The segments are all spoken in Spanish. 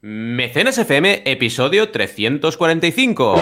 Mecenas FM, episodio 345.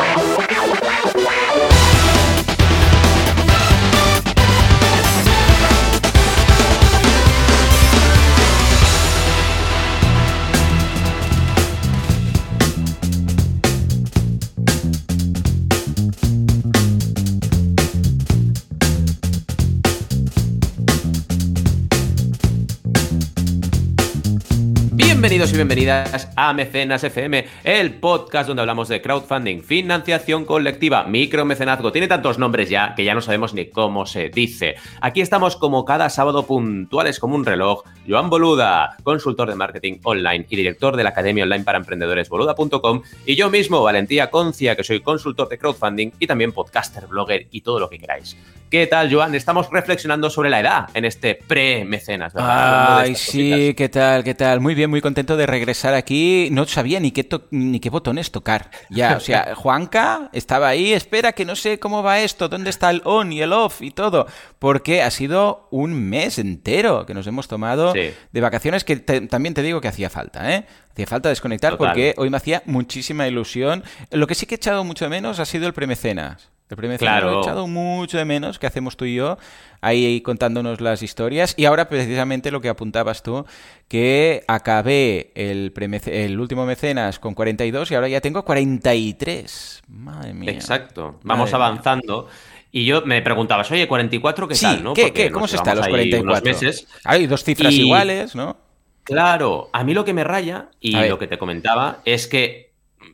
Bienvenidas a Mecenas FM, el podcast donde hablamos de crowdfunding, financiación colectiva, micromecenazgo. Tiene tantos nombres ya que ya no sabemos ni cómo se dice. Aquí estamos como cada sábado puntuales como un reloj. Joan Boluda, consultor de marketing online y director de la Academia Online para Emprendedores boluda.com. Y yo mismo, Valentía Concia, que soy consultor de crowdfunding y también podcaster, blogger y todo lo que queráis. ¿Qué tal, Joan? Estamos reflexionando sobre la edad en este pre-mecenas. Ay, sí, ¿qué tal? ¿Qué tal? Muy bien, muy contento de regresar aquí. No sabía ni qué, ni qué botones tocar. Ya, o sea, Juanca estaba ahí, espera que no sé cómo va esto, dónde está el on y el off y todo. Porque ha sido un mes entero que nos hemos tomado de vacaciones que también te digo que hacía falta, ¿eh? Hacía falta desconectar porque hoy me hacía muchísima ilusión. Lo que sí que he echado mucho menos ha sido el premecenas. El primer claro. lo he echado mucho de menos que hacemos tú y yo ahí contándonos las historias. Y ahora precisamente lo que apuntabas tú, que acabé el, el último mecenas con 42 y ahora ya tengo 43. Madre mía. Exacto. Vamos avanzando. Y yo me preguntabas, oye, 44, ¿qué tal? ¿no? ¿qué, qué? ¿Cómo se está los 44? Meses. Hay dos cifras iguales, ¿no? Claro, a mí lo que me raya, y lo que te comentaba, es que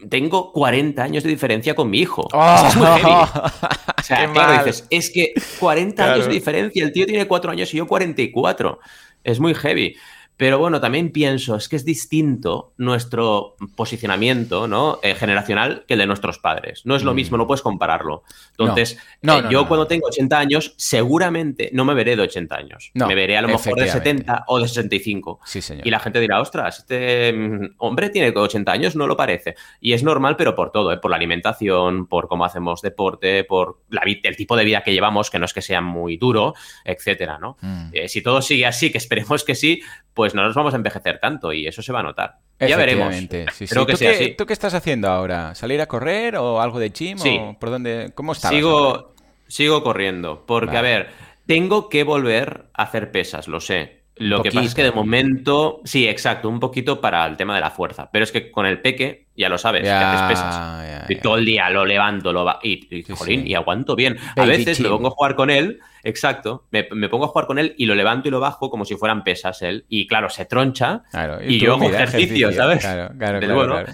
tengo 40 años de diferencia con mi hijo. Oh, es muy heavy. O sea, claro, dices, es que 40 años de diferencia, el tío tiene 4 años y yo 44. Es muy heavy. Pero bueno, también pienso, es que es distinto nuestro posicionamiento ¿no? Eh, generacional que el de nuestros padres. No es lo mm. mismo, no puedes compararlo. Entonces, eh, yo cuando tengo 80 años, seguramente no me veré de 80 años. me veré a lo mejor de 70 o de 65. Sí, señor. Y la gente dirá, ostras, este mm, hombre tiene 80 años, no lo parece. Y es normal, pero por todo, ¿eh? por la alimentación, por cómo hacemos deporte, por la, el tipo de vida que llevamos, que no es que sea muy duro, etcétera, ¿no? Mm. si todo sigue así, que esperemos que sí, pues no nos vamos a envejecer tanto y eso se va a notar. Ya veremos. Sí, Creo que ¿Tú, qué, ¿Tú qué estás haciendo ahora? ¿Salir a correr o algo de gym? Sí. ¿Por dónde? ¿Cómo estás? Sigo, sigo corriendo. Porque, a ver, tengo que volver a hacer pesas, lo sé. Lo que pasa es que de momento, sí, exacto, un poquito para el tema de la fuerza. Pero es que con el peque, ya lo sabes, que haces pesas. y todo el día lo levanto, lo va. Y, jolín, y aguanto bien. a veces me pongo a jugar con él, exacto, me, pongo a jugar con él y lo levanto y lo bajo como si fueran pesas él. Y claro, se troncha y, yo hago ejercicio, ¿sabes? Claro, claro,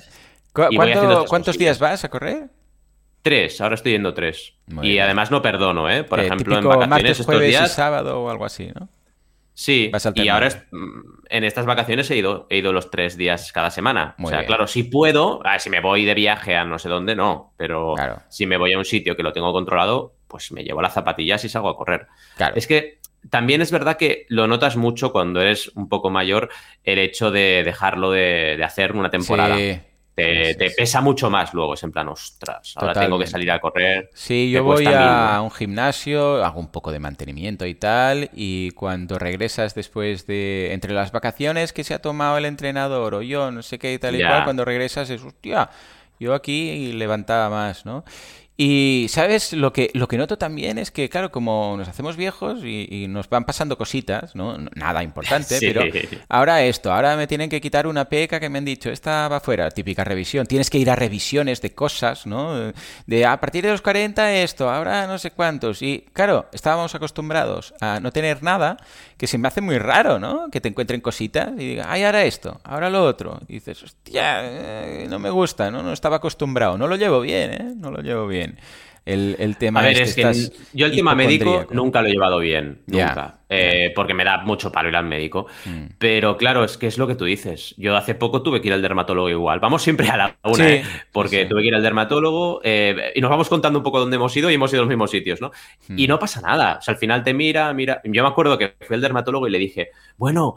¿Cuántos días vas a correr? Tres, ahora estoy yendo tres. y además no perdono, ¿eh? Por ejemplo, en vacaciones martes, estos días. Y sábado o algo así, ¿no? Sí, y ahora mm, en estas vacaciones he ido, he ido los tres días cada semana. o sea, claro, si puedo, si me voy de viaje a no sé dónde, no, pero si me voy a un sitio que lo tengo controlado, pues me llevo las zapatillas y salgo a correr. Es que también es verdad que lo notas mucho cuando eres un poco mayor el hecho de dejarlo de, de hacer una temporada. Sí, te, pesa mucho más luego, es en plan, ostras, ahora tengo que salir a correr. Sí, yo voy a un gimnasio, hago un poco de mantenimiento y tal, y cuando regresas después de, entre las vacaciones que se ha tomado el entrenador o yo, no sé qué y tal y cual, cuando regresas es, hostia, yo aquí levantaba más, ¿no? Y, ¿sabes? Lo que, lo que noto también es que, claro, como nos hacemos viejos y, nos van pasando cositas, ¿no? Nada importante, pero ahora esto, ahora me tienen que quitar una peca que me han dicho, esta va fuera, típica revisión. Tienes que ir a revisiones de cosas, ¿no? De a partir de los 40 esto, ahora no sé cuántos. Y, claro, estábamos acostumbrados a no tener nada, que se me hace muy raro, ¿no? Que te encuentren cositas y diga, ay, ahora esto, ahora lo otro. Y dices, hostia, eh, no me gusta, ¿no? No estaba acostumbrado, no lo llevo bien, ¿eh? No lo llevo bien. El, tema a ver, es, que, yo el tema médico nunca lo he llevado bien, nunca, eh, porque me da mucho palo ir al médico. Mm. Pero claro, es que es lo que tú dices. Yo hace poco tuve que ir al dermatólogo igual. Vamos siempre a la una, ¿eh? porque tuve que ir al dermatólogo eh, y nos vamos contando un poco dónde hemos ido y hemos ido a los mismos sitios, ¿no? Y mm. no pasa nada. O sea, al final te mira, mira. Yo me acuerdo que fui al dermatólogo y le dije, bueno,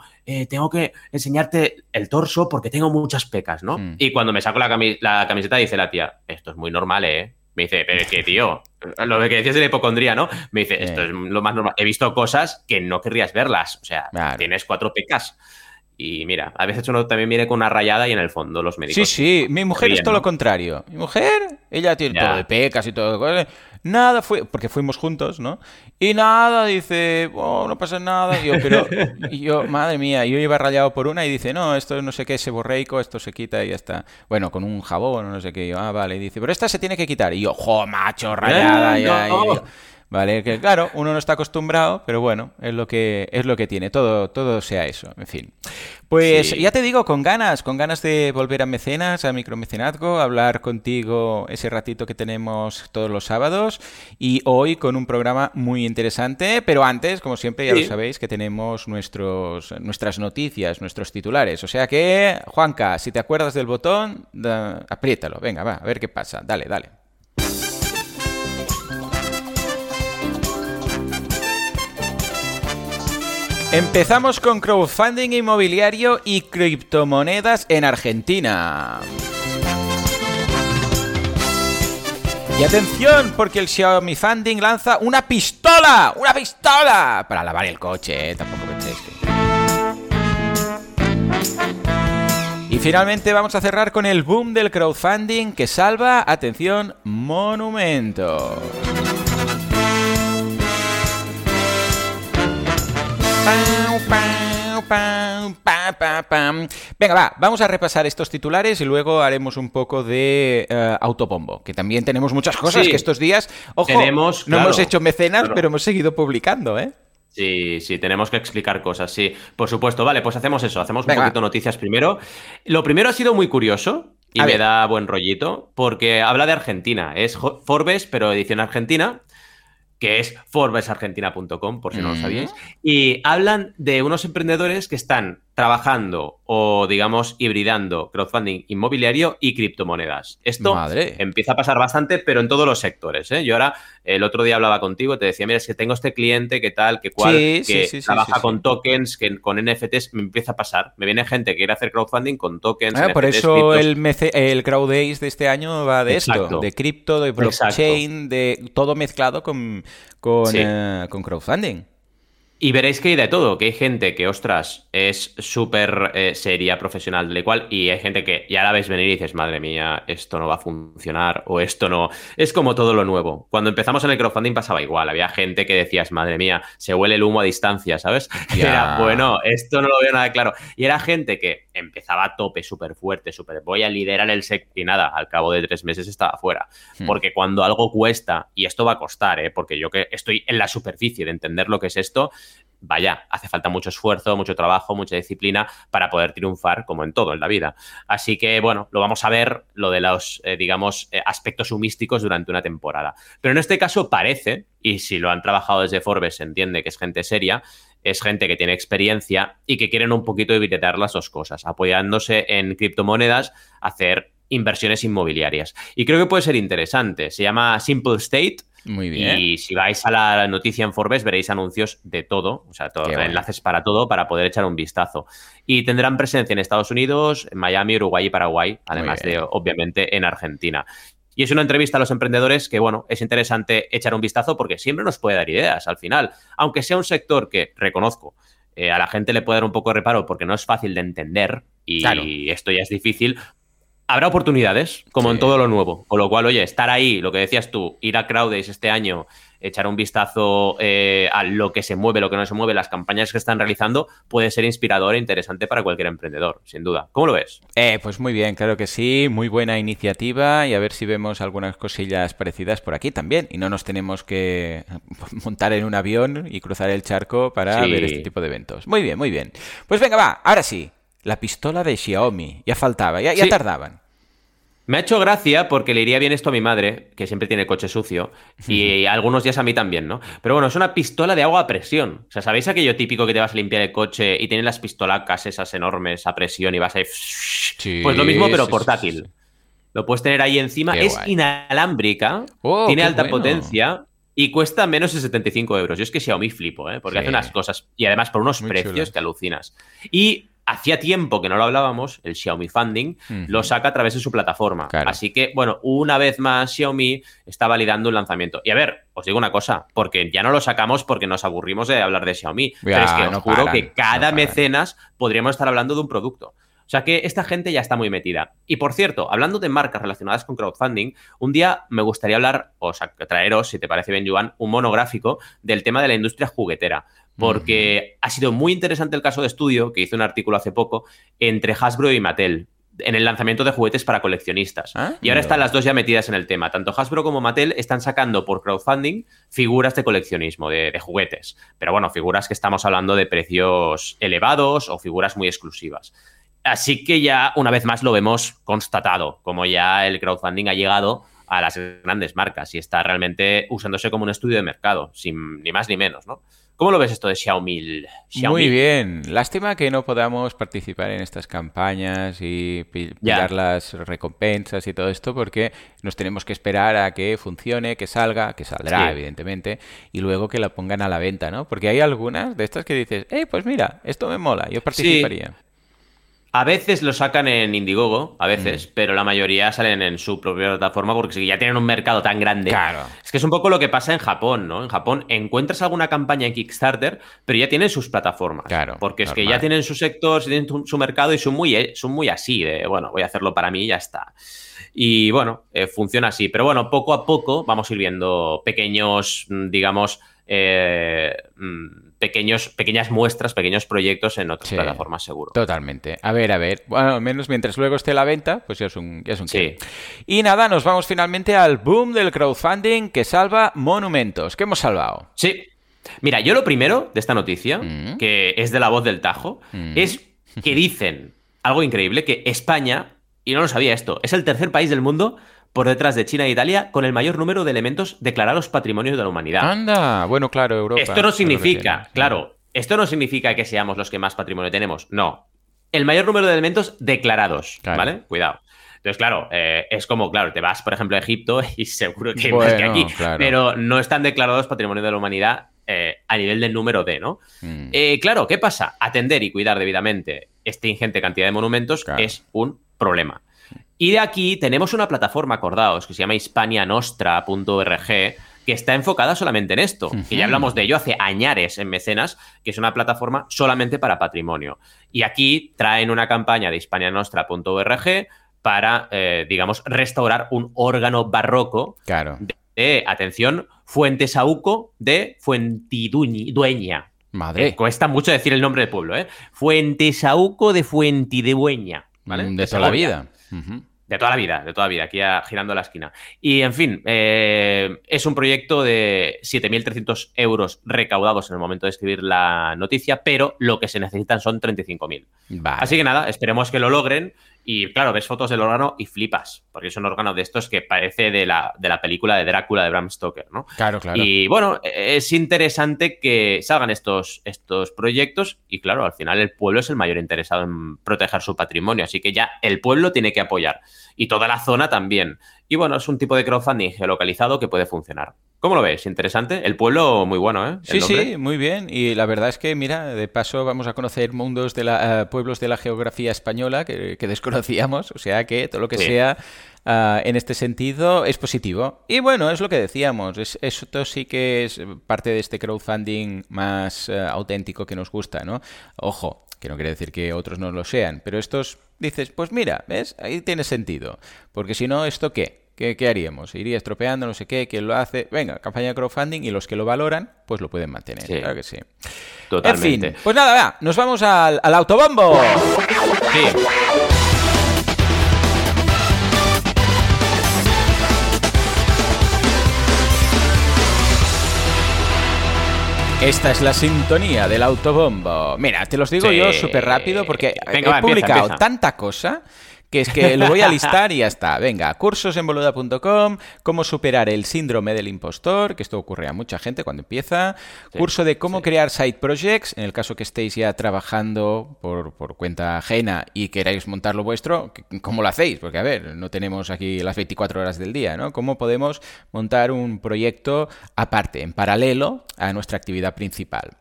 tengo que enseñarte el torso porque tengo muchas pecas, ¿no? Mm. Y cuando me saco la, la camiseta dice la tía, esto es muy normal, ¿eh? Me dice, pero es que, tío, lo que decías de la hipocondría, ¿no? Me dice, esto es lo más normal. He visto cosas que no querrías verlas. O sea, tienes cuatro pecas. y mira, a veces uno también viene con una rayada y en el fondo los médicos. Sí, sí, mi mujer es todo lo contrario. Mi mujer, ella tiene todo de pecas y todo. Nada fue, porque fuimos juntos, ¿no? Y nada, dice, oh, no pasa nada. Y yo, pero, y yo, madre mía, yo iba rayado por una y dice, no, esto no sé qué, es borreico, esto se quita y ya está. Bueno, con un jabón, no sé qué. yo, ah, vale. Y dice, pero esta se tiene que quitar. Y yo, jo, macho, rayada, eh, ya. ¿Vale? Que claro, uno no está acostumbrado, pero bueno, es lo que, es lo que tiene, todo, todo sea eso, en fin. Pues ya te digo, con ganas, con ganas de volver a mecenas, a micromecenazgo, hablar contigo ese ratito que tenemos todos los sábados y hoy con un programa muy interesante, pero antes, como siempre, ya lo sabéis, que tenemos nuestros, nuestras noticias, nuestros titulares. O sea que, Juanca, si te acuerdas del botón, apriétalo, venga, va, a ver qué pasa, dale, dale. Empezamos con crowdfunding inmobiliario y criptomonedas en Argentina. Y atención, porque el Xiaomi Funding lanza una pistola, una pistola para lavar el coche, ¿eh? tampoco penséis que... Y finalmente vamos a cerrar con el boom del crowdfunding que salva, atención, monumentos. Venga, va, vamos a repasar estos titulares y luego haremos un poco de uh, autopombo, que también tenemos muchas cosas que estos días, ojo, no hemos hecho mecenas, pero hemos seguido publicando, ¿eh? Sí, sí, tenemos que explicar cosas, sí. Por supuesto, vale, pues hacemos eso, hacemos un poquito noticias primero. Lo primero ha sido muy curioso y me da buen rollito, porque habla de Argentina. Es Forbes, pero edición argentina que es forbesargentina.com, por si no lo sabíais, y hablan de unos emprendedores que están trabajando o, digamos, hibridando crowdfunding inmobiliario y criptomonedas. Esto empieza a pasar bastante, pero en todos los sectores. ¿eh? Yo ahora, el otro día hablaba contigo, te decía, mira, es que tengo este cliente, que tal, que cual, que trabaja con tokens, que con NFTs me empieza a pasar. Me viene gente que quiere hacer crowdfunding con tokens. Ah, por eso el, el CrowdAce de este año va de esto, de cripto, de blockchain, de todo mezclado con, con, eh, con crowdfunding. Y veréis que hay de todo, que hay gente que, ostras, es súper eh, seria, profesional, de cual, y hay gente que ya la ves venir y dices, madre mía, esto no va a funcionar, o esto no. Es como todo lo nuevo. Cuando empezamos en el crowdfunding pasaba igual, había gente que decías, madre mía, se huele el humo a distancia, ¿sabes? Y era, bueno, esto no lo veo nada claro. Y era gente que empezaba a tope, súper fuerte, súper, voy a liderar el sector, y nada, al cabo de tres meses estaba fuera. Hmm. Porque cuando algo cuesta, y esto va a costar, ¿eh? porque yo que estoy en la superficie de entender lo que es esto, vaya, hace falta mucho esfuerzo, mucho trabajo, mucha disciplina para poder triunfar, como en todo en la vida. Así que, bueno, lo vamos a ver, lo de los, eh, digamos, eh, aspectos humísticos durante una temporada. Pero en este caso parece, y si lo han trabajado desde Forbes, se entiende que es gente seria, es gente que tiene experiencia y que quieren un poquito evitar las dos cosas, apoyándose en criptomonedas, hacer inversiones inmobiliarias. Y creo que puede ser interesante. Se llama Simple State muy bien. Y si vais a la noticia en Forbes, veréis anuncios de todo, o sea, todos enlaces para todo para poder echar un vistazo. Y tendrán presencia en Estados Unidos, en Miami, Uruguay y Paraguay, además de, obviamente, en Argentina. Y es una entrevista a los emprendedores que, bueno, es interesante echar un vistazo porque siempre nos puede dar ideas al final. Aunque sea un sector que, reconozco, eh, a la gente le puede dar un poco de reparo porque no es fácil de entender y esto ya es difícil, habrá oportunidades, como en todo lo nuevo. Con lo cual, oye, estar ahí, lo que decías tú, ir a Crowdays este año, echar un vistazo eh, a lo que se mueve, lo que no se mueve, las campañas que están realizando, puede ser inspirador e interesante para cualquier emprendedor, sin duda. ¿Cómo lo ves? Eh, pues muy bien, claro que sí, muy buena iniciativa y a ver si vemos algunas cosillas parecidas por aquí también y no nos tenemos que montar en un avión y cruzar el charco para ver este tipo de eventos. Muy bien, muy bien. Pues venga, va, ahora sí. La pistola de Xiaomi. Ya faltaba, ya, ya tardaban. Me ha hecho gracia porque le iría bien esto a mi madre, que siempre tiene coche sucio, y algunos días a mí también, ¿no? Pero bueno, es una pistola de agua a presión. O sea, ¿sabéis aquello típico que te vas a limpiar el coche y tienen las pistolacas esas enormes a presión y vas a... pues lo mismo, pero portátil. Lo puedes tener ahí encima. es inalámbrica, oh, tiene alta potencia y cuesta menos de 75 euros. Yo es que Xiaomi flipo, ¿eh? Porque hace unas cosas y además por unos precios que alucinas. Y hacía tiempo que no lo hablábamos, el Xiaomi Funding, lo saca a través de su plataforma. Así que, bueno, una vez más Xiaomi está validando un lanzamiento. Y a ver, os digo una cosa, porque ya no lo sacamos porque nos aburrimos de hablar de Xiaomi, pero es que os juro que cada mecenas podríamos estar hablando de un producto. O sea que esta gente ya está muy metida. Y por cierto, hablando de marcas relacionadas con crowdfunding, un día me gustaría hablar, o sea, traeros, si te parece bien, Joan, un monográfico del tema de la industria juguetera porque ha sido muy interesante el caso de estudio, que hice un artículo hace poco, entre Hasbro y Mattel en el lanzamiento de juguetes para coleccionistas. Ah, y ahora están las dos ya metidas en el tema. Tanto Hasbro como Mattel están sacando por crowdfunding figuras de coleccionismo, de, juguetes. Pero bueno, figuras que estamos hablando de precios elevados o figuras muy exclusivas. Así que ya una vez más lo vemos constatado, como ya el crowdfunding ha llegado a las grandes marcas y está realmente usándose como un estudio de mercado, sin ni más ni menos, ¿no? ¿Cómo lo ves esto de Xiaomi? Muy bien. Lástima que no podamos participar en estas campañas y pillar las recompensas y todo esto porque nos tenemos que esperar a que funcione, que salga, que saldrá, evidentemente, y luego que la pongan a la venta, ¿no? Porque hay algunas de estas que dices, hey, pues mira, esto me mola, yo participaría. A veces lo sacan en Indiegogo, a veces, mm. pero la mayoría salen en su propia plataforma porque si ya tienen un mercado tan grande. Claro. Es que es un poco lo que pasa en Japón, ¿no? En Japón encuentras alguna campaña en Kickstarter, pero ya tienen sus plataformas. Claro. Porque es que ya tienen su sector, tienen su mercado y son muy, eh, son muy así, de, bueno, voy a hacerlo para mí y ya está. Y bueno, eh, funciona así. Pero bueno, poco a poco vamos a ir viendo pequeños, mm, digamos, eh, mm, pequeños, pequeñas muestras, pequeños proyectos en otras plataformas, seguro. Totalmente. A ver, a ver. Bueno, al menos mientras luego esté la venta, pues ya es un, ya es un sí. Y nada, nos vamos finalmente al boom del crowdfunding que salva monumentos. ¿Qué hemos salvado? Sí. Mira, yo lo primero de esta noticia, mm. que es de la voz del Tajo, mm. es que dicen algo increíble, que España, y no lo sabía esto, es el tercer país del mundo por detrás de China e Italia con el mayor número de elementos declarados patrimonios de la humanidad. Anda, bueno, claro, Europa. Esto no significa, claro, esto no significa que seamos los que más patrimonio tenemos, no. El mayor número de elementos declarados, ¿vale? Cuidado. Entonces, claro, eh, es como, claro, te vas, por ejemplo, a Egipto y seguro que hay más que aquí, pero no están declarados patrimonio de la humanidad eh, a nivel del número D, ¿no? Mm. Eh, claro, ¿qué pasa? Atender y cuidar debidamente esta ingente cantidad de monumentos es un problema. Y de aquí tenemos una plataforma, acordaos, que se llama hispanianostra.org, que está enfocada solamente en esto. Que ya hablamos de ello hace añares en Mecenas, que es una plataforma solamente para patrimonio. Y aquí traen una campaña de hispanianostra.org para, eh, digamos, restaurar un órgano barroco claro. de, atención, Fuentesauco de Fuentidueña. Madre. Eh, cuesta mucho decir el nombre del pueblo, ¿eh? Fuentesauco de Fuentidueña. ¿vale? De, toda la vida. De toda la vida, de toda la vida, aquí girando la esquina. Y en fin, eh, es un proyecto de 7.300 euros recaudados en el momento de escribir la noticia, pero lo que se necesitan son 35.000. Así que nada, esperemos que lo logren. Y claro, ves fotos del órgano y flipas, porque es un órgano de estos que parece de la, de la película de Drácula de Bram Stoker, ¿no? Claro, claro. Y bueno, es interesante que salgan estos, estos proyectos y claro, al final el pueblo es el mayor interesado en proteger su patrimonio, así que ya el pueblo tiene que apoyar y toda la zona también. Y bueno, es un tipo de crowdfunding geolocalizado que puede funcionar. ¿Cómo lo ves? Interesante. El pueblo muy bueno, ¿eh? sí, sí, muy bien. Y la verdad es que, mira, de paso vamos a conocer mundos de la, eh, pueblos de la geografía española que, desconocíamos. O sea que todo lo que sea ah, en este sentido es positivo. Y bueno, es lo que decíamos. Es, esto sí que es parte de este crowdfunding más eh, auténtico que nos gusta, ¿no? Ojo, que no quiere decir que otros no lo sean, pero estos dices, pues mira, ¿ves? Ahí tiene sentido. Porque si no, ¿esto qué? ¿Qué, haríamos? Iría estropeando, no sé qué, quién lo hace. Venga, campaña de crowdfunding y los que lo valoran, pues lo pueden mantener. Claro que sí. Totalmente. En fin, pues nada, va, nos vamos al, al autobombo. Sí. Esta es la sintonía del autobombo. Mira, te los digo yo súper rápido porque he publicado tanta cosa que es que lo voy a listar y ya está. Venga, cursos en boluda.com, cómo superar el síndrome del impostor, que esto ocurre a mucha gente cuando empieza. Curso de cómo crear side projects, en el caso que estéis ya trabajando por, por, cuenta ajena y queráis montarlo vuestro, ¿cómo lo hacéis? Porque, a ver, no tenemos aquí las 24 horas del día, ¿no? ¿Cómo podemos montar un proyecto aparte, en paralelo a nuestra actividad principal?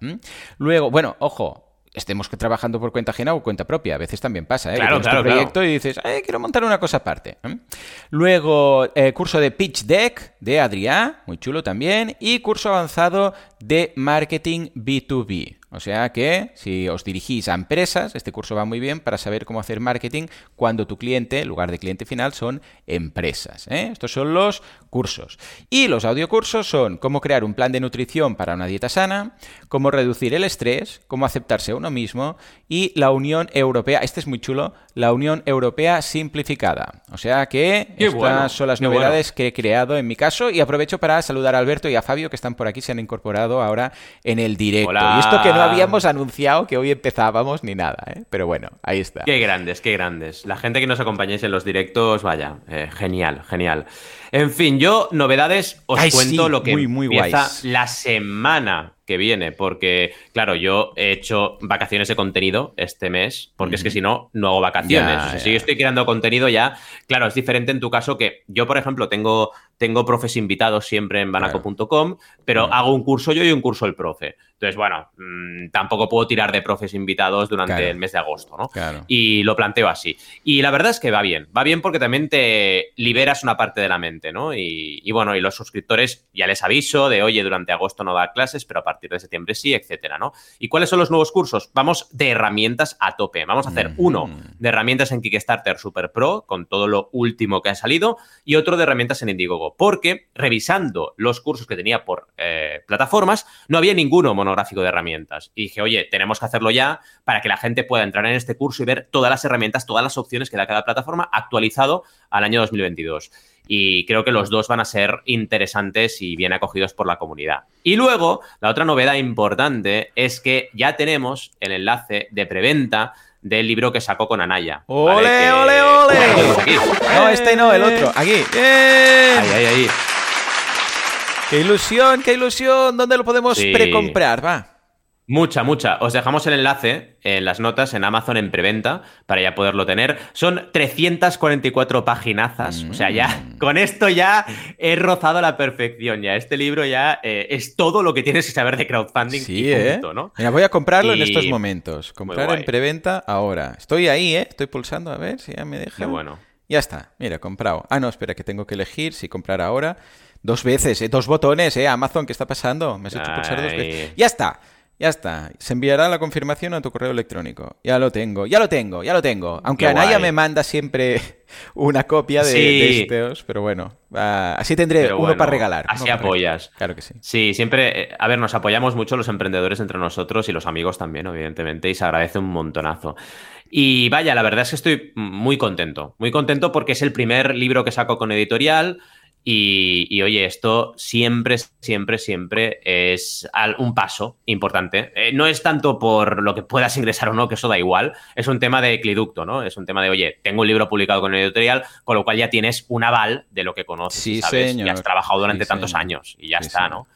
Luego, bueno, ojo, estemos trabajando por cuenta ajena o cuenta propia. A veces también pasa, ¿eh? Claro, claro, tu proyecto y dices, quiero montar una cosa aparte. ¿eh? Luego, eh, curso de Pitch Deck de Adrián, muy chulo también. Y curso avanzado de Marketing B2B. O sea que si os dirigís a empresas, este curso va muy bien para saber cómo hacer marketing cuando tu cliente, en lugar de cliente final, son empresas. ¿eh? Estos son los cursos. Y los audiocursos son cómo crear un plan de nutrición para una dieta sana, cómo reducir el estrés, cómo aceptarse a uno mismo y la Unión Europea, este es muy chulo, la Unión Europea simplificada. O sea que estas son las novedades que he creado en mi caso y aprovecho para saludar a Alberto y a Fabio que están por aquí, se han incorporado ahora en el directo. Y esto que no habíamos anunciado que hoy empezábamos ni nada, ¿eh? pero bueno, ahí está. Qué grandes, qué grandes. La gente que nos acompañáis en los directos, vaya, eh, genial, genial. En fin, yo novedades os cuento lo que empieza la semana que viene, porque claro, yo he hecho vacaciones de contenido este mes, porque es que si no, no hago vacaciones. Si yo estoy creando contenido ya, claro, es diferente en tu caso que yo, por ejemplo, tengo, tengo profes invitados siempre en banaco.com, pero hago un curso yo y un curso el profe. Entonces, bueno, mm, tampoco puedo tirar de profes invitados durante el mes de agosto, ¿no? Y lo planteo así. Y la verdad es que va bien, va bien porque también te liberas una parte de la mente, ¿no? Y, y bueno, y los suscriptores ya les aviso de, oye, durante agosto no da clases, pero a partir de septiembre sí, etcétera, ¿no? ¿Y cuáles son los nuevos cursos? Vamos de herramientas a tope. Vamos a hacer uno de herramientas en Kickstarter Super Pro, con todo lo último que ha salido, y otro de herramientas en Indiegogo, porque revisando los cursos que tenía por eh, plataformas, no había ninguno monográfico de herramientas. Y dije, oye, tenemos que hacerlo ya para que la gente pueda entrar en este curso y ver todas las herramientas, todas las opciones que da cada plataforma actualizado al año 2022 y creo que los dos van a ser interesantes y bien acogidos por la comunidad. Y luego, la otra novedad importante es que ya tenemos el enlace de preventa del libro que sacó con Anaya. ¡Ole, ole, ole! No, este no, el otro. Aquí. Ahí, ahí, ahí. ¡Qué ilusión, qué ilusión! ¿Dónde lo podemos precomprar? Va. Mucha, mucha. Os dejamos el enlace en las notas en Amazon en preventa para ya poderlo tener. Son 344 paginazas. O sea, ya mm. con esto ya he rozado la perfección. Ya este libro ya eh, es todo lo que tienes que saber de crowdfunding. Sí, ¿eh? Mira, voy a comprarlo en estos momentos. Comprar en preventa ahora. Estoy ahí, ¿eh? Estoy pulsando a ver si ya me deja. Qué bueno. Ya está. Mira, comprado. Ah, no, espera, que tengo que elegir si comprar ahora. Dos veces, ¿eh? Dos botones, ¿eh? Amazon, ¿qué está pasando? Me has hecho pulsar dos veces. Ya está. Ya está. Se enviará la confirmación a tu correo electrónico. Ya lo tengo, ya lo tengo, ya lo tengo. Aunque Anaya me manda siempre una copia de, estos, pero bueno, así tendré uno para regalar. Así apoyas. Claro que sí. Sí, siempre, eh, a ver, nos apoyamos mucho los emprendedores entre nosotros y los amigos también, evidentemente, y se agradece un montonazo. Y vaya, la verdad es que estoy muy contento, muy contento porque es el primer libro que saco con editorial. Y, oye, esto siempre, siempre, siempre es un paso importante. Eh, no es tanto por lo que puedas ingresar o no, que eso da igual. Es un tema de cliducto, ¿no? Es un tema de, oye, tengo un libro publicado con editorial, con lo cual ya tienes un aval de lo que conoces, sí, ¿sabes? Y has trabajado durante tantos años y ya está, ¿no?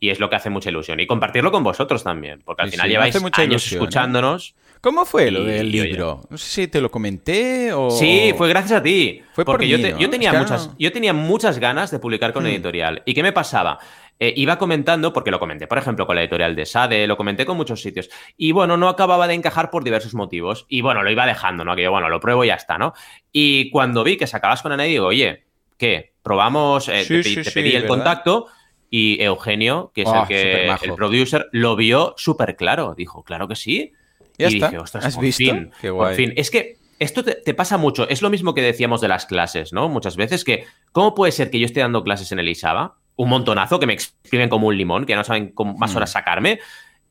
Y es lo que hace mucha ilusión. Y compartirlo con vosotros también, porque al final lleváis años ¿eh? escuchándonos. ¿Cómo fue lo del libro? no sé si te lo comenté o... Sí, fue gracias a ti. Fue porque yo, yo, tenía muchas, yo tenía muchas ganas de publicar con hmm. editorial. ¿Y qué me pasaba? Eh, iba comentando, porque lo comenté, por ejemplo, con la editorial de Sade, lo comenté con muchos sitios. Y bueno, no acababa de encajar por diversos motivos. Y bueno, lo iba dejando, ¿no? Que yo, bueno, lo pruebo y ya está, ¿no? Y cuando vi que sacabas con Ana, digo, oye, ¿qué? Probamos, eh, te, pedí el contacto y Eugenio, que es el ah, que el producer, lo vio súper claro. Dijo, claro que sí y dije, ostras, ¿Has por fin, por fin. Es que esto te, pasa mucho. Es lo mismo que decíamos de las clases, ¿no? Muchas veces que, ¿cómo puede ser que yo esté dando clases en el ISABA? Un montonazo que me exprimen como un limón, que no saben cómo más mm. horas sacarme.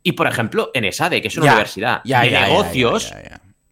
Y, por ejemplo, en ESADE, que es una universidad de negocios,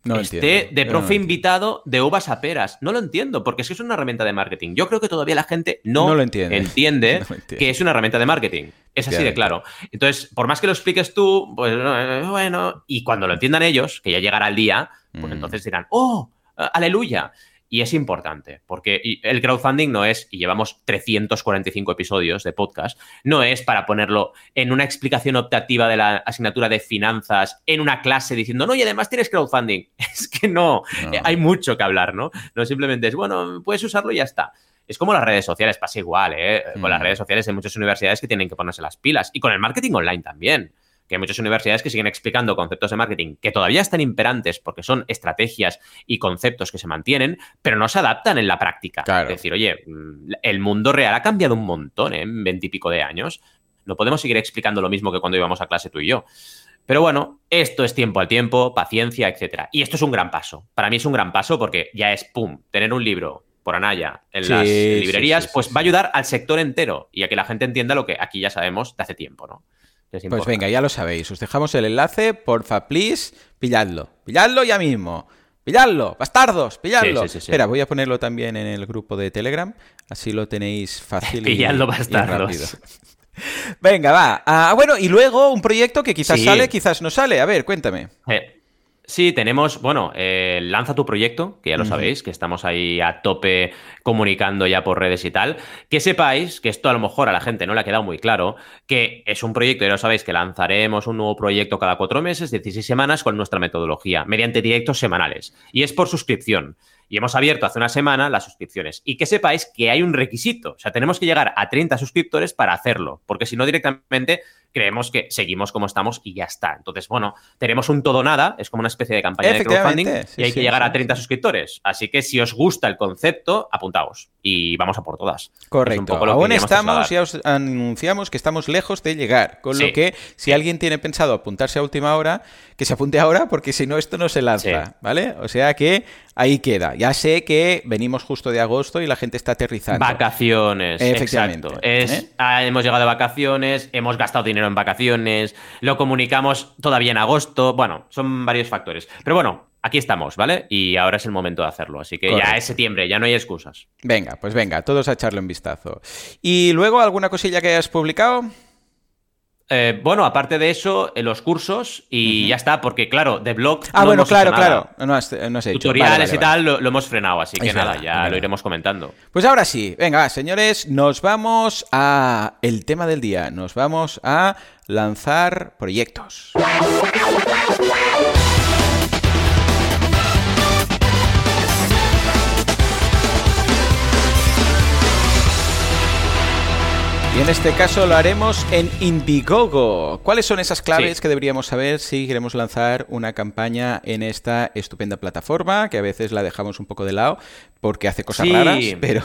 no esté de profe invitado de uvas a peras. No lo entiendo, porque es que es una herramienta de marketing. Yo creo que todavía la gente no, lo entiende, entiende que es una herramienta de marketing. Es así de claro. Entonces, por más que lo expliques tú, pues eh, bueno, y cuando lo entiendan ellos, que ya llegará el día, pues mm. entonces dirán, ¡oh! ¡Aleluya! Y es importante, porque el crowdfunding no es, y llevamos 345 episodios de podcast, no es para ponerlo en una explicación optativa de la asignatura de finanzas, en una clase diciendo, no, y además tienes crowdfunding. Es que no, eh, hay mucho que hablar, ¿no? No simplemente es, bueno, puedes usarlo y ya está. Es como las redes sociales, pasa igual, ¿eh? Con las mm. redes sociales hay muchas universidades que tienen que ponerse las pilas y con el marketing online también. Que hay muchas universidades que siguen explicando conceptos de marketing que todavía están imperantes porque son estrategias y conceptos que se mantienen, pero no se adaptan en la práctica. Es decir, oye, el mundo real ha cambiado un montón ¿eh? en veintipico de años. No podemos seguir explicando lo mismo que cuando íbamos a clase tú y yo. Pero bueno, esto es tiempo al tiempo, paciencia, etcétera. Y esto es un gran paso. Para mí es un gran paso porque ya es, pum, tener un libro por Anaya en las librerías, pues va a ayudar al sector entero y a que la gente entienda lo que aquí ya sabemos de hace tiempo, ¿no? Pues venga, ya lo sabéis. Os dejamos el enlace, porfa, please, pilladlo. Pilladlo ya mismo. Pilladlo, bastardos, pilladlo. Espera, voy a ponerlo también en el grupo de Telegram, así lo tenéis fácil. pilladlo, bastardos. Venga, va. Ah, bueno, y luego un proyecto que quizás sale, quizás no sale. A ver, cuéntame. Eh, Sí, tenemos, bueno, eh, lanza tu proyecto, que ya lo sabéis, que estamos ahí a tope comunicando ya por redes y tal. Que sepáis, que esto a lo mejor a la gente no le ha quedado muy claro, que es un proyecto, ya lo sabéis, que lanzaremos un nuevo proyecto cada cuatro meses, 16 semanas, con nuestra metodología, mediante directos semanales. Y es por suscripción. Y hemos abierto hace una semana las suscripciones. Y que sepáis que hay un requisito. O sea, tenemos que llegar a 30 suscriptores para hacerlo. Porque si no, directamente creemos que seguimos como estamos y ya está. Entonces, bueno, tenemos un todo nada, es como una especie de campaña de crowdfunding y hay que llegar a 30 suscriptores. Así que si os gusta el concepto, apuntaos y vamos a por todas. Correcto. Aún estamos, ya os anunciamos que estamos lejos de llegar, con lo que si alguien tiene pensado apuntarse a última hora, que se apunte ahora porque si no esto no se lanza, ¿vale? O sea que ahí queda. Ya sé que venimos justo de agosto y la gente está aterrizando. Vacaciones. Efectivamente. Es, ¿eh? ah, hemos llegado de vacaciones, hemos gastado dinero en vacaciones, lo comunicamos todavía en agosto, bueno, son varios factores. Pero bueno, aquí estamos, ¿vale? Y ahora es el momento de hacerlo, así que ya es septiembre, ya no hay excusas. Venga, pues venga, todos a echarle un vistazo. ¿Y luego alguna cosilla que hayas publicado? Eh, bueno, aparte de eso, en los cursos y ya está, porque claro, de blog. Ah, bueno, claro, claro. No, Tutoriales y tal lo, hemos frenado, así que nada, ya lo iremos comentando. Pues ahora sí, venga, señores, nos vamos a el tema del día. Nos vamos a lanzar proyectos. Y en este caso lo haremos en Indiegogo. ¿Cuáles son esas claves que deberíamos saber si queremos lanzar una campaña en esta estupenda plataforma, que a veces la dejamos un poco de lado porque hace cosas raras, pero,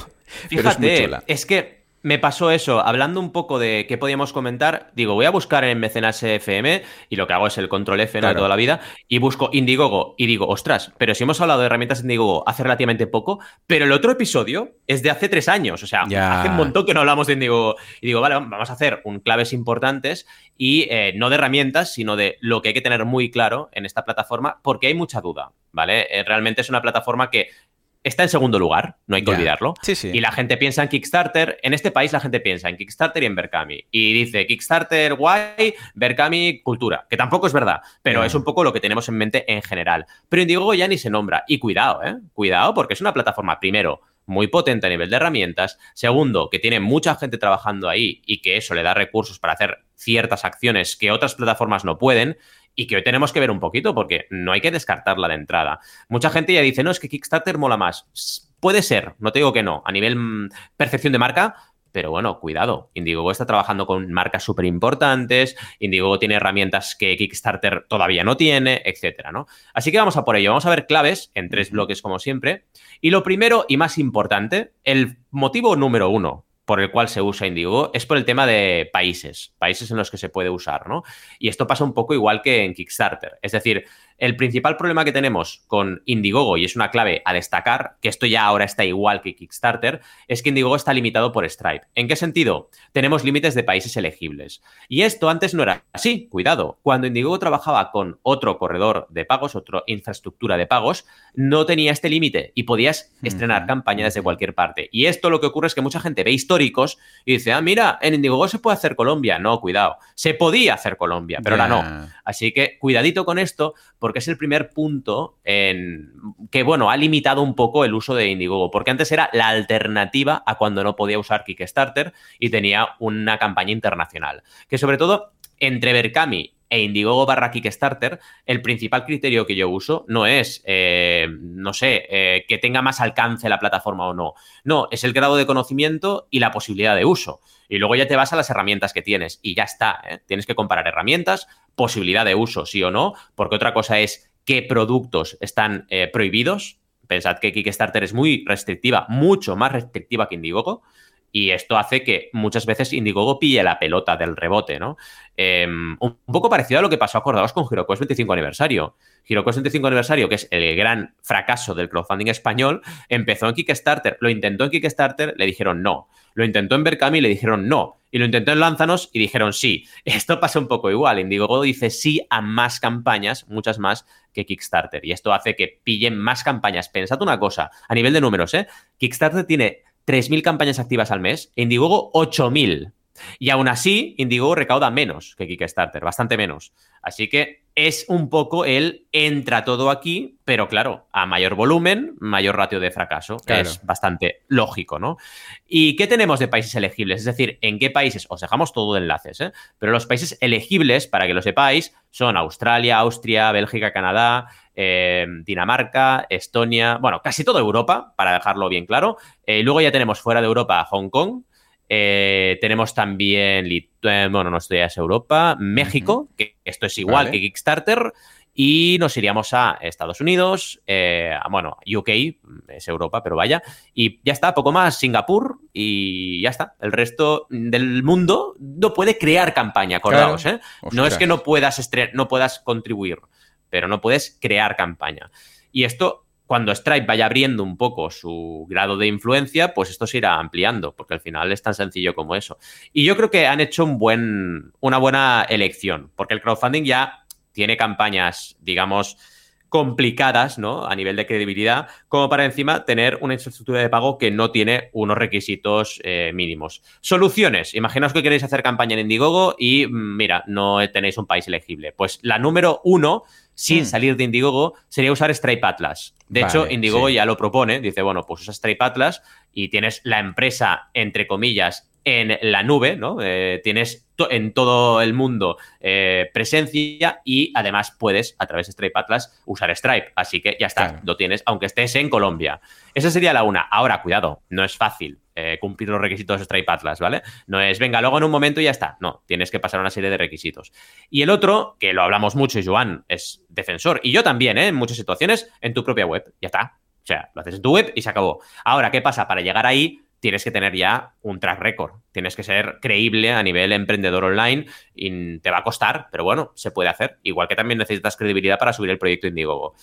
Fíjate, es que me pasó eso, hablando un poco de qué podíamos comentar, digo, voy a buscar en Mecenas FM y lo que hago es el control F de toda la vida y busco Indiegogo y digo, ostras, pero si hemos hablado de herramientas Indiegogo hace relativamente poco, pero el otro episodio es de hace tres años, o sea, hace un montón que no hablamos de Indiegogo y digo, vale, vamos a hacer un claves importantes y eh, no de herramientas, sino de lo que hay que tener muy claro en esta plataforma porque hay mucha duda, ¿vale? Eh, realmente es una plataforma que está en segundo lugar, no hay que olvidarlo. Y la gente piensa en Kickstarter. En este país la gente piensa en Kickstarter y en Berkami. Y dice Kickstarter guay, Berkami cultura. Que tampoco es verdad, pero es un poco lo que tenemos en mente en general. Pero Indiegogo ya ni se nombra. Y cuidado, ¿eh? Cuidado, porque es una plataforma, primero, muy potente a nivel de herramientas. Segundo, que tiene mucha gente trabajando ahí y que eso le da recursos para hacer ciertas acciones que otras plataformas no pueden y que hoy tenemos que ver un poquito porque no hay que descartarla de entrada. Mucha gente ya dice, no, es que Kickstarter mola más. Puede ser, no te digo que no, a nivel mm, percepción de marca, pero bueno, cuidado. Indiegogo está trabajando con marcas súper importantes. Indiegogo tiene herramientas que Kickstarter todavía no tiene, etcétera, ¿no? Así que vamos a por ello. Vamos a ver claves en tres bloques, como siempre. Y lo primero y más importante, el motivo número uno por el cual se usa Indigo es por el tema de países, países en los que se puede usar, ¿no? Y esto pasa un poco igual que en Kickstarter. Es decir, el principal problema que tenemos con Indiegogo, y es una clave a destacar, que esto ya ahora está igual que Kickstarter, es que Indiegogo está limitado por Stripe. ¿En qué sentido? Tenemos límites de países elegibles. Y esto antes no era así, cuidado. Cuando Indiegogo trabajaba con otro corredor de pagos, otra infraestructura de pagos, no tenía este límite y podías estrenar campañas desde cualquier parte. Y esto lo que ocurre es que mucha gente ve históricos y dice, ah, mira, en Indiegogo se puede hacer Colombia. No, cuidado. Se podía hacer Colombia, pero ahora no. Así que cuidadito con esto, porque es el primer punto en que, bueno, ha limitado un poco el uso de Indiegogo, porque antes era la alternativa a cuando no podía usar Kickstarter y tenía una campaña internacional. Que sobre todo entre Berkami e Indiegogo barra Kickstarter, el principal criterio que yo uso no es, eh, no sé, eh, que tenga más alcance la plataforma o no. No, es el grado de conocimiento y la posibilidad de uso. Y luego ya te vas a las herramientas que tienes y ya está. ¿eh? Tienes que comparar herramientas, posibilidad de uso, sí o no, porque otra cosa es qué productos están prohibidos. Pensad que Kickstarter es muy restrictiva, mucho más restrictiva que Indiegogo. Y esto hace que muchas veces Indiegogo pille la pelota del rebote, ¿no? Em, un poco parecido a lo que pasó, acordados con HeroQuest 25 aniversario. HeroQuest 25 aniversario, que es el gran fracaso del crowdfunding español, empezó en Kickstarter, lo intentó en Kickstarter, le dijeron no. Lo intentó en Berkami le dijeron no. Y lo intentó en Lanzanos y dijeron sí. Esto pasa un poco igual. Indiegogo dice sí a más campañas, muchas más que Kickstarter. Y esto hace que pillen más campañas. Pensad una cosa, a nivel de números, ¿eh? Kickstarter tiene 3.000 campañas activas al mes, Indiegogo 8.000. Y aún así, Indiegogo recauda menos que Kickstarter, bastante menos. Así que es un poco el entra todo aquí, pero claro, a mayor volumen, mayor ratio de fracaso. Es bastante lógico, ¿no? ¿Y qué tenemos de países elegibles? Es decir, ¿en qué países? Os dejamos todo de enlaces, ¿eh? Pero los países elegibles, para que lo sepáis, son Australia, Austria, Bélgica, Canadá, eh, Dinamarca, Estonia, bueno, casi toda Europa, para dejarlo bien claro. Eh, luego ya tenemos fuera de Europa Hong Kong, eh, tenemos también, bueno, no estoy es Europa, México, que esto es igual que Kickstarter, y nos iríamos a Estados Unidos, eh, bueno, UK, es Europa, pero vaya, y ya está, poco más, Singapur, y ya está. El resto del mundo no puede crear campaña, acordaos, ¿eh? No es que no puedas, no puedas contribuir, pero no puedes crear campaña. Y esto cuando Stripe vaya abriendo un poco su grado de influencia, pues esto se irá ampliando, porque al final es tan sencillo como eso. Y yo creo que han hecho un buen, una buena elección, porque el crowdfunding ya tiene campañas, digamos, complicadas, ¿no? A nivel de credibilidad, como para encima tener una infraestructura de pago que no tiene unos requisitos eh, mínimos. Soluciones. Imaginaos que queréis hacer campaña en Indiegogo y, mm, mira, no tenéis un país elegible. Pues la número uno sin hmm. salir de Indiegogo sería usar Stripe Atlas. De hecho, Indiegogo ya lo propone, dice, bueno, pues usa Stripe Atlas y tienes la empresa, entre comillas, en la nube, ¿no? Eh, tienes en todo el mundo eh, presencia y además puedes, a través de Stripe Atlas, usar Stripe. Así que ya está, lo tienes, aunque estés en Colombia. Esa sería la una. Ahora, cuidado, no es fácil eh, cumplir los requisitos de Stripe Atlas, ¿vale? No es, venga, luego en un momento y ya está. No, tienes que pasar una serie de requisitos. Y el otro, que lo hablamos mucho y Joan es defensor, y yo también, ¿eh? En muchas situaciones, en tu propia web. Ya está. O sea, lo haces en tu web y se acabó. Ahora, ¿qué pasa? Para llegar ahí tienes que tener ya un track record. Tienes que ser creíble a nivel emprendedor online y te va a costar, pero bueno, se puede hacer. Igual que también necesitas credibilidad para subir el proyecto Indiegogo.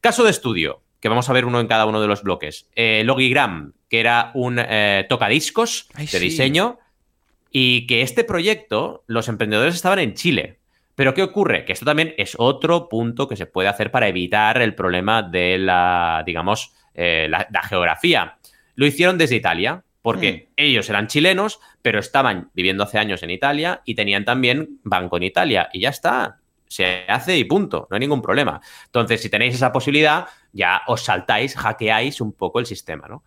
Caso de estudio, que vamos a ver uno en cada uno de los bloques. Eh, Logigram, que era un eh, tocadiscos de diseño, y que este proyecto, los emprendedores estaban en Chile. Pero ¿qué ocurre? Que esto también es otro punto que se puede hacer para evitar el problema de la, digamos, eh, la geografía. Lo hicieron desde Italia, porque mm. ellos eran chilenos, pero estaban viviendo hace años en Italia y tenían también banco en Italia. Y ya está, se hace y punto, no hay ningún problema. Entonces, si tenéis esa posibilidad, ya os saltáis, hackeáis un poco el sistema, ¿no?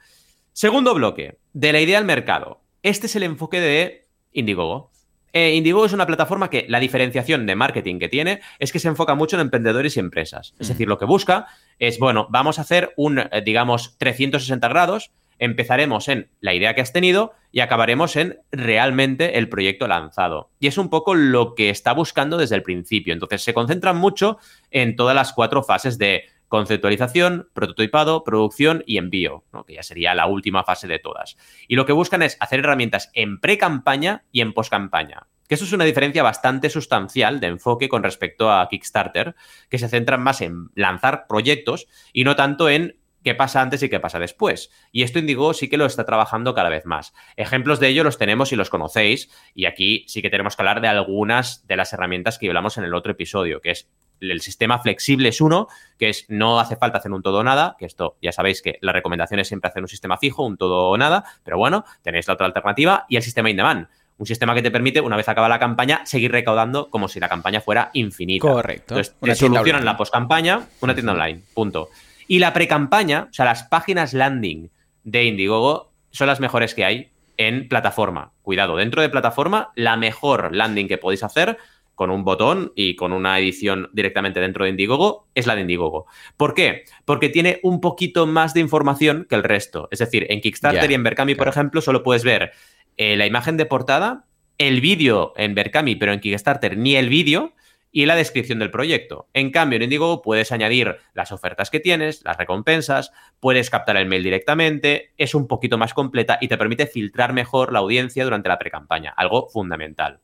Segundo bloque, de la idea al mercado. Este es el enfoque de Indiegogo. Eh, Indiegogo es una plataforma que la diferenciación de marketing que tiene es que se enfoca mucho en emprendedores y empresas. Es mm. decir, lo que busca es, bueno, vamos a hacer un, eh, digamos, 360 grados empezaremos en la idea que has tenido y acabaremos en realmente el proyecto lanzado. Y es un poco lo que está buscando desde el principio. Entonces se concentran mucho en todas las cuatro fases de conceptualización, prototipado, producción y envío, que ya sería la última fase de todas. Y lo que buscan es hacer herramientas en pre-campaña y en post-campaña. Que eso es una diferencia bastante sustancial de enfoque con respecto a Kickstarter, que se centran más en lanzar proyectos y no tanto en qué pasa antes y qué pasa después. Y esto Indigo sí que lo está trabajando cada vez más. Ejemplos de ello los tenemos y los conocéis. Y aquí sí que tenemos que hablar de algunas de las herramientas que hablamos en el otro episodio, que es el sistema flexible es uno, que es no hace falta hacer un todo o nada, que esto ya sabéis que la recomendación es siempre hacer un sistema fijo, un todo o nada, pero bueno, tenéis la otra alternativa y el sistema in demand. Un sistema que te permite, una vez acaba la campaña, seguir recaudando como si la campaña fuera infinita. Correcto. Entonces, te solucionan la postcampaña, una tienda online. Punto. Y la pre-campaña, o sea, las páginas landing de Indiegogo son las mejores que hay en plataforma. Cuidado, dentro de plataforma, la mejor landing que podéis hacer con un botón y con una edición directamente dentro de Indiegogo, es la de Indiegogo. ¿Por qué? Porque tiene un poquito más de información que el resto. Es decir, en Kickstarter y en Berkami, por ejemplo, solo puedes ver eh, la imagen de portada, el vídeo en Berkami, pero en Kickstarter ni el vídeo, y la descripción del proyecto. En cambio, en Indiegogo puedes añadir las ofertas que tienes, las recompensas, puedes captar el mail directamente, es un poquito más completa y te permite filtrar mejor la audiencia durante la precampaña, algo fundamental.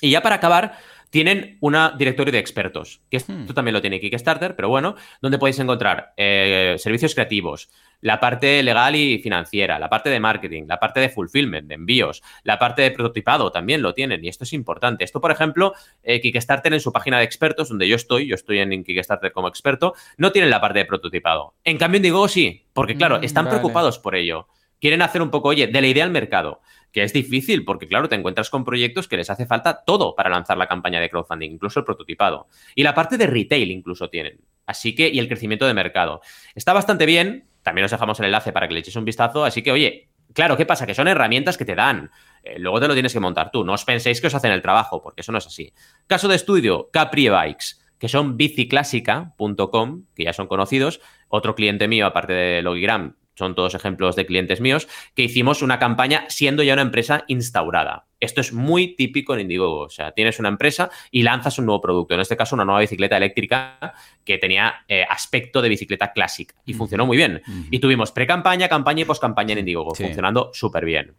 Y ya para acabar, tienen una directorio de expertos, que esto hmm. también lo tiene Kickstarter, pero bueno, donde podéis encontrar eh, servicios creativos, la parte legal y financiera, la parte de marketing, la parte de fulfillment, de envíos, la parte de prototipado también lo tienen y esto es importante. Esto, por ejemplo, eh, Kickstarter en su página de expertos, donde yo estoy, yo estoy en Kickstarter como experto, no tienen la parte de prototipado. En cambio, digo sí, porque claro, mm, están preocupados por ello. Quieren hacer un poco, oye, de la idea al mercado que es difícil porque, claro, te encuentras con proyectos que les hace falta todo para lanzar la campaña de crowdfunding, incluso el prototipado. Y la parte de retail incluso tienen. Así que, y el crecimiento de mercado. Está bastante bien, también os dejamos el enlace para que le echéis un vistazo, así que, oye, claro, ¿qué pasa? Que son herramientas que te dan. Eh, luego te lo tienes que montar tú. No os penséis que os hacen el trabajo, porque eso no es así. Caso de estudio, Capri Bikes que son biciclásica.com, que ya son conocidos. Otro cliente mío, aparte de Logigram, son todos ejemplos de clientes míos, que hicimos una campaña siendo ya una empresa instaurada. Esto es muy típico en Indiegogo. O sea, tienes una empresa y lanzas un nuevo producto. En este caso, una nueva bicicleta eléctrica que tenía eh, aspecto de bicicleta clásica y funcionó muy bien. Y tuvimos pre-campaña, campaña y post-campaña en Indiegogo, funcionando súper bien.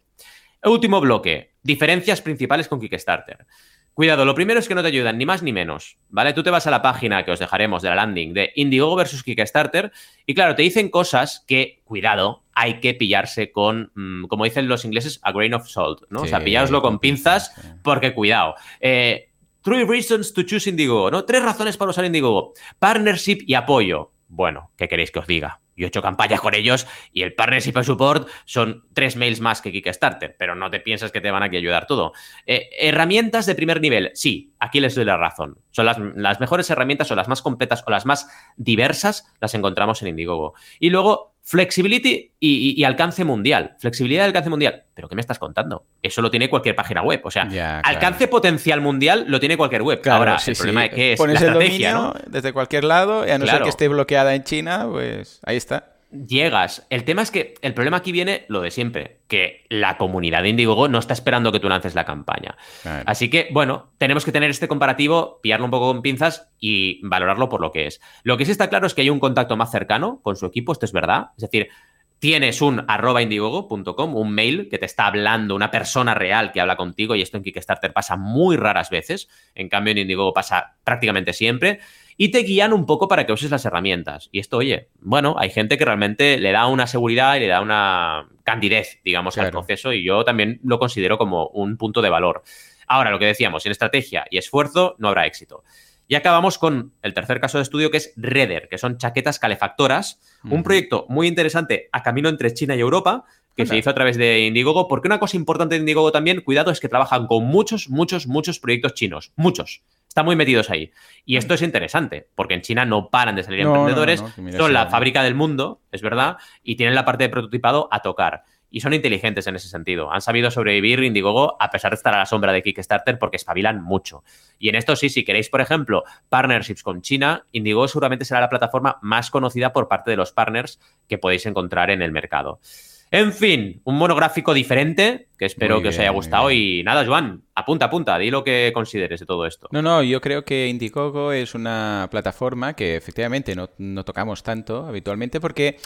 último bloque, diferencias principales con Kickstarter. Cuidado, lo primero es que no te ayudan ni más ni menos, ¿vale? Tú te vas a la página que os dejaremos de la landing de Indiegogo versus Kickstarter y claro, te dicen cosas que, cuidado, hay que pillarse con, mm, como dicen los ingleses, a grain of salt, ¿no? o sea, pillároslo con pinzas porque, cuidado. Eh, three reasons to choose Indiegogo, ¿no? Tres razones para usar Indiegogo. Partnership y apoyo. Bueno, ¿qué queréis que os diga? Yo he hecho campañas con ellos y el partnership y support son tres mails más que Kickstarter, pero no te piensas que te van a ayudar todo. Eh, herramientas de primer nivel, sí, aquí les doy la razón. Son las, las mejores herramientas o las más completas o las más diversas, las encontramos en Indiegogo. Y luego Flexibility y, alcance mundial. Flexibilidad y alcance mundial. ¿Pero qué me estás contando? Eso lo tiene cualquier página web. O sea, alcance potencial mundial lo tiene cualquier web. Ahora, el problema es que es Pones el dominio desde cualquier lado y a no ser que esté bloqueada en China, pues ahí está llegas. El tema es que el problema aquí viene lo de siempre, que la comunidad de Indiegogo no está esperando que tú lances la campaña. Así que, bueno, tenemos que tener este comparativo, pillarlo un poco con pinzas y valorarlo por lo que es. Lo que sí está claro es que hay un contacto más cercano con su equipo, esto es verdad. Es decir, tienes un arroba indiegogo.com, un mail que te está hablando una persona real que habla contigo y esto en Kickstarter pasa muy raras veces, en cambio en Indiegogo pasa prácticamente siempre y te guían un poco para que uses las herramientas. Y esto, oye, bueno, hay gente que realmente le da una seguridad y le da una candidez, digamos, al proceso y yo también lo considero como un punto de valor. Ahora, lo que decíamos, sin estrategia y esfuerzo no habrá éxito. Y acabamos con el tercer caso de estudio que es Redder, que son chaquetas calefactoras, un proyecto muy interesante a camino entre China y Europa, que se hizo a través de Indiegogo, porque una cosa importante de Indiegogo también, cuidado, es que trabajan con muchos, muchos, muchos proyectos chinos, muchos. Están muy metidos ahí. Y esto es interesante, porque en China no paran de salir emprendedores, son la fábrica del mundo, es verdad, y tienen la parte de prototipado a tocar. Y son inteligentes en ese sentido. Han sabido sobrevivir Indiegogo a pesar de estar a la sombra de Kickstarter porque espabilan mucho. Y en esto sí, si queréis, por ejemplo, partnerships con China, Indiegogo seguramente será la plataforma más conocida por parte de los partners que podéis encontrar en el mercado. En fin, un monográfico diferente que espero que os haya gustado. Y nada, Joan, apunta, apunta, di lo que consideres de todo esto. No, no, yo creo que Indiegogo es una plataforma que efectivamente no, tocamos tanto habitualmente porque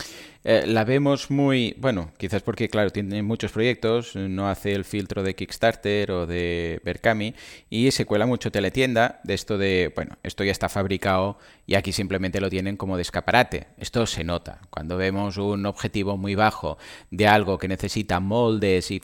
eh, la vemos muy, bueno, quizás porque, claro, tiene muchos proyectos, no hace el filtro de Kickstarter o de Berkami y se cuela mucho teletienda de esto de, bueno, esto ya está fabricado y aquí simplemente lo tienen como de escaparate. Esto se nota. Cuando vemos un objetivo muy bajo de algo que necesita moldes y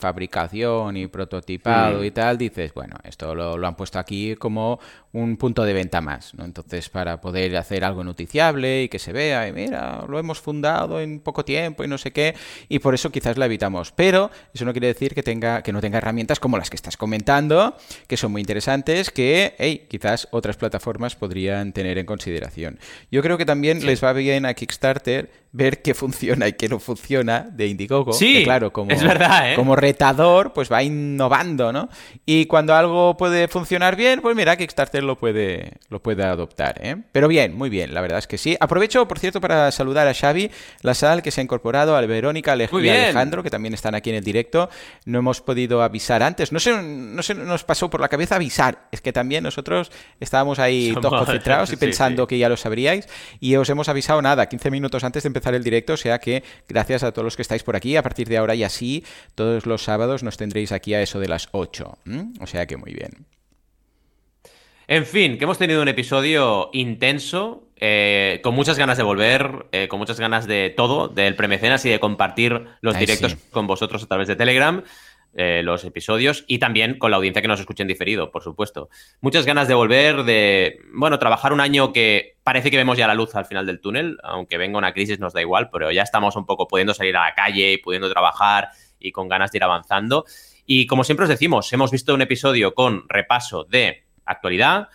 fabricación, y prototipado y tal, dices, bueno, esto lo, han puesto aquí como un punto de venta más, ¿no? Entonces, para poder hacer algo noticiable y que se vea, y mira, lo hemos fundado en poco tiempo y no sé qué, y por eso quizás la evitamos. Pero eso no quiere decir que, tenga, que no tenga herramientas como las que estás comentando, que son muy interesantes, que, hey, quizás otras plataformas podrían tener en consideración. Yo creo que también les va bien a Kickstarter ver qué funciona y qué no funciona de Indiegogo. Sí, claro, como, es verdad, ¿eh? como retador, pues va innovando, ¿no? Y cuando algo puede funcionar bien, pues mira, Kickstarter lo puede, lo puede adoptar, ¿eh? Pero bien, muy bien, la verdad es que sí. Aprovecho, por cierto, para saludar a Xavi La Sal, que se ha incorporado, a Verónica, y Alejandro, que también están aquí en el directo. No hemos podido avisar antes. No se, no se nos pasó por la cabeza avisar. Es que también nosotros estábamos ahí todos concentrados y pensando que ya lo sabríais. Y os hemos avisado nada, 15 minutos antes de empezar el directo. O sea que gracias a todos los que estáis por aquí. A partir de ahora y así, todos los sábados nos tendréis aquí a eso de las 8. O sea que muy bien. En fin, que hemos tenido un episodio intenso, eh, con muchas ganas de volver, eh, con muchas ganas de todo, del premecenas y de compartir los directos con vosotros a través de Telegram. Eh, los episodios y también con la audiencia que nos escuchen diferido, por supuesto. Muchas ganas de volver, de, bueno, trabajar un año que parece que vemos ya la luz al final del túnel, aunque venga una crisis nos da igual, pero ya estamos un poco pudiendo salir a la calle y pudiendo trabajar y con ganas de ir avanzando. Y como siempre os decimos, hemos visto un episodio con repaso de actualidad,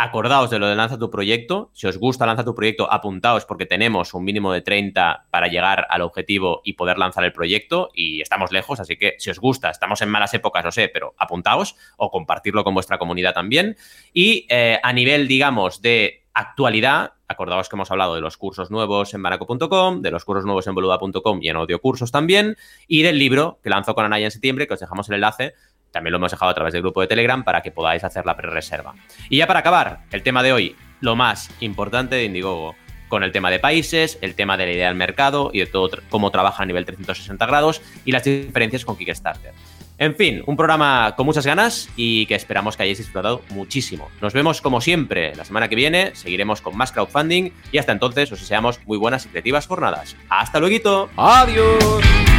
acordaos de lo de lanza tu proyecto. Si os gusta lanza tu proyecto, apuntaos porque tenemos un mínimo de 30 para llegar al objetivo y poder lanzar el proyecto y estamos lejos, así que si os gusta, estamos en malas épocas, lo sé, pero apuntaos o compartirlo con vuestra comunidad también. Y eh, a nivel, digamos, de actualidad, acordaos que hemos hablado de los cursos nuevos en baraco.com, de los cursos nuevos en boluda.com y en audiocursos también, y del libro que lanzó con Anaya en septiembre, que os dejamos el enlace también lo hemos dejado a través del grupo de Telegram para que podáis hacer la pre-reserva. Y ya para acabar, el tema de hoy, lo más importante de Indiegogo, con el tema de países, el tema de la idea del mercado y de todo cómo trabaja a nivel 360 grados y las diferencias con Kickstarter. En fin, un programa con muchas ganas y que esperamos que hayáis disfrutado muchísimo. Nos vemos como siempre la semana que viene, seguiremos con más crowdfunding y hasta entonces os deseamos muy buenas y creativas jornadas. ¡Hasta luego! ¡Adiós!